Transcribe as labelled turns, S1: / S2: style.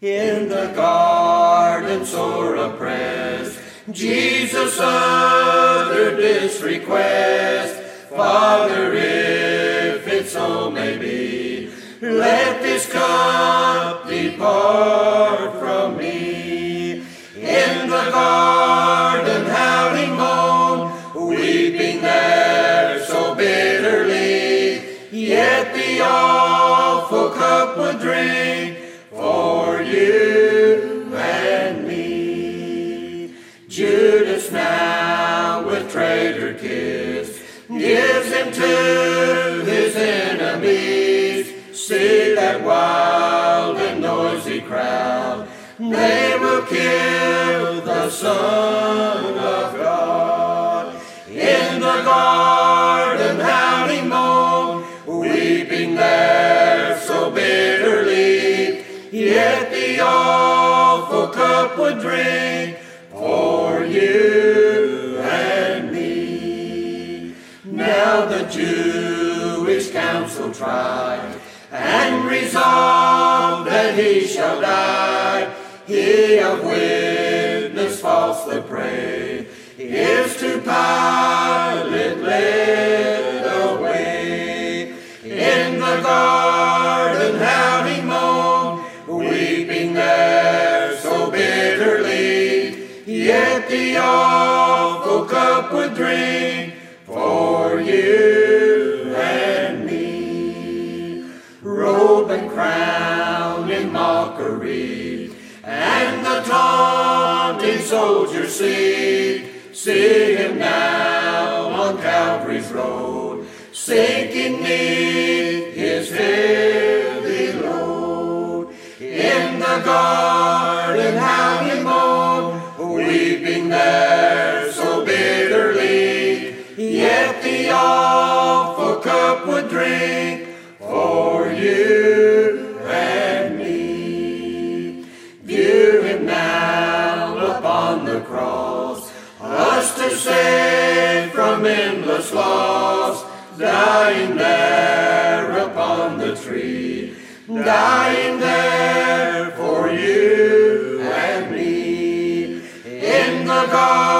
S1: In the garden sore oppressed, Jesus uttered this request, Father, if it so may be, let this cup depart from me. In the garden how he moaned, weeping there so bitterly, yet the gives him to his enemies. See that wild and noisy crowd, they will kill the Son of God. In the garden how he moaned, weeping there so bitterly, yet the awful cup would drink Jewish council tried and resolved that he shall die. He of witness falsely prayed, is to Pilate led away. In the garden how he moaned, weeping there so bitterly, yet the And crown in mockery, and the taunting soldiers see, see him now on Calvary's road, sinking neath his heavy load. In the garden to save from endless loss, dying there upon the tree, dying there for you and me. In the garden